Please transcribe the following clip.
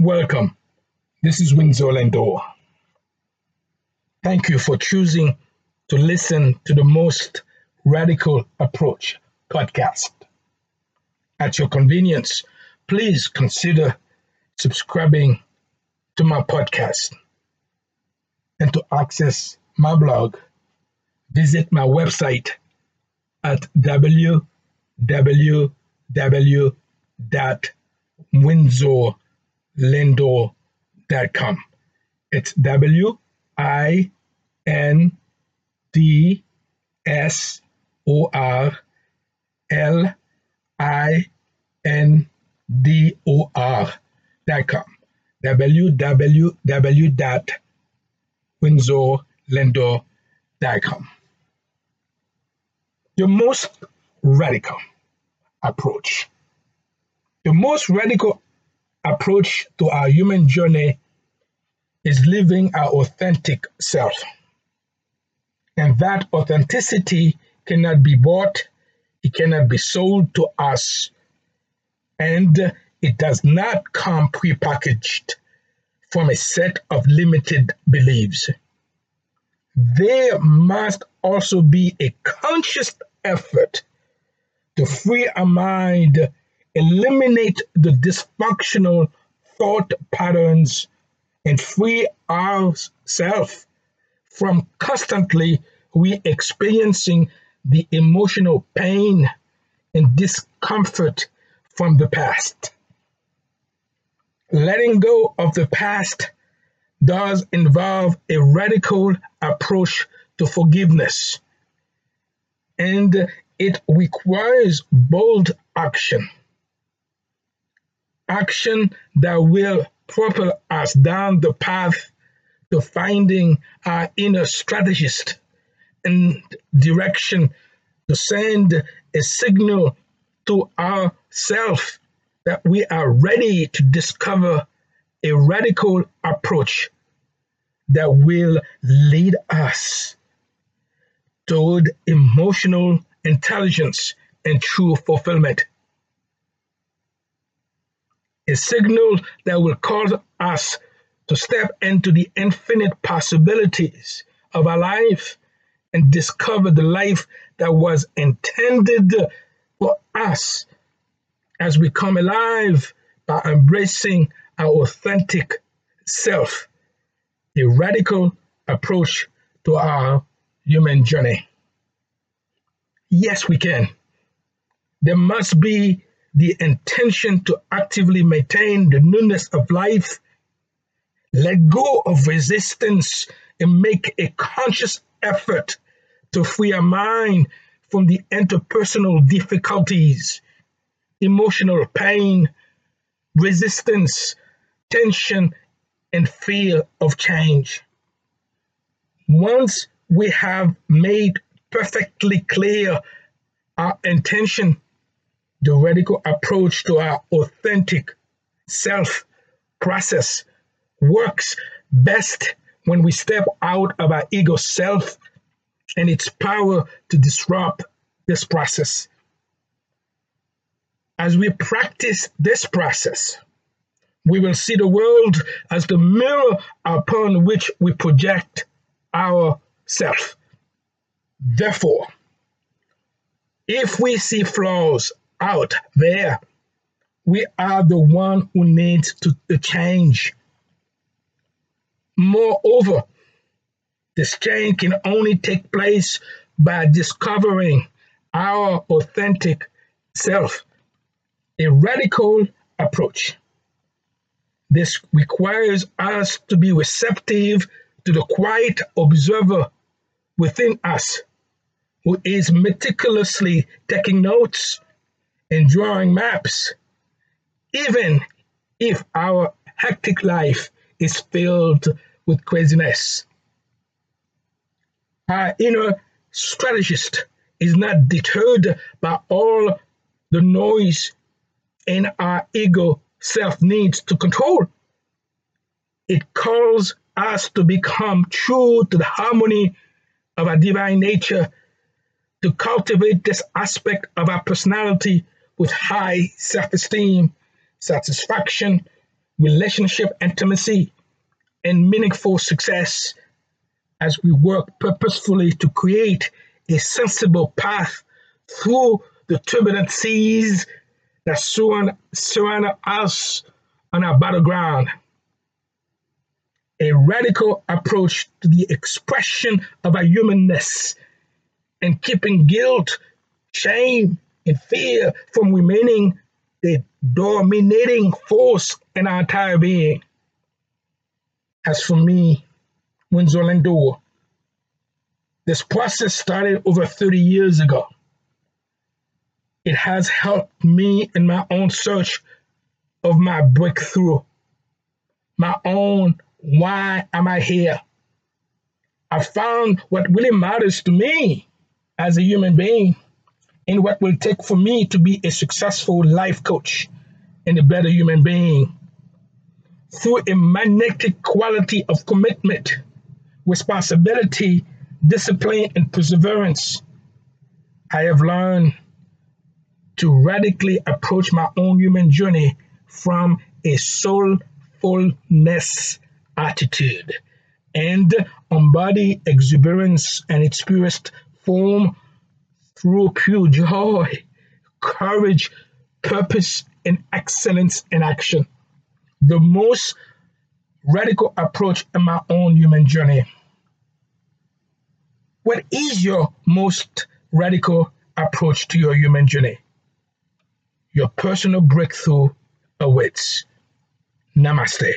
Welcome. This is Windsor Lindor. Thank you for choosing to listen to the most radical approach podcast. At your convenience, please consider subscribing to my podcast. And to access my blog, visit my website at www.windsorlindor.com. It's W I N D S O R L I N D O R dot com. www.windsorlindor.com. The most radical approach. The most radical approach to our human journey is living our authentic self. And that authenticity cannot be bought, it cannot be sold to us, and it does not come prepackaged from a set of limited beliefs. There must also be a conscious effort to free our mind, eliminate the dysfunctional thought patterns, and free ourselves from constantly we experiencing the emotional pain and discomfort from the past. Letting go of the past does involve a radical approach to forgiveness, and it requires bold action. Action that will propel us down the path to finding our inner strategist and direction to send a signal to ourself that we are ready to discover a radical approach that will lead us toward emotional intelligence and true fulfillment. A signal that will cause us to step into the infinite possibilities of our life and discover the life that was intended for us as we come alive by embracing our authentic self, a radical approach to our human journey. Yes, we can. There must be the intention to actively maintain the newness of life, let go of resistance, and make a conscious effort to free our mind from the interpersonal difficulties, emotional pain, resistance, tension, and fear of change. Once we have made perfectly clear our intention, the radical approach to our authentic self process works best when we step out of our ego self and its power to disrupt this process. As we practice this process, we will see the world as the mirror upon which we project our self. Therefore, if we see flaws out there, we are the one who needs to, change. Moreover, this change can only take place by discovering our authentic self, a radical approach. This requires us to be receptive to the quiet observer within us who is meticulously taking notes and drawing maps, even if our hectic life is filled with craziness. Our inner strategist is not deterred by all the noise and our ego self needs to control. It calls us to become true to the harmony of our divine nature, to cultivate this aspect of our personality with high self esteem, satisfaction, relationship intimacy, and meaningful success as we work purposefully to create a sensible path through the turbulent seas that surround, surround us on our battleground. A radical approach to the expression of our humanness and keeping guilt, shame, and fear from remaining the dominating force in our entire being. As for me, Windsor this process started over 30 years ago. It has helped me in my own search of my breakthrough, my own why am I here? I found what really matters to me as a human being and what will take for me to be a successful life coach and a better human being. Through a magnetic quality of commitment, responsibility, discipline, and perseverance, I have learned to radically approach my own human journey from a soulfulness attitude and embody exuberance and its purest form through pure joy, courage, purpose, and excellence in action. The most radical approach in my own human journey. What is your most radical approach to your human journey? Your personal breakthrough awaits. Namaste.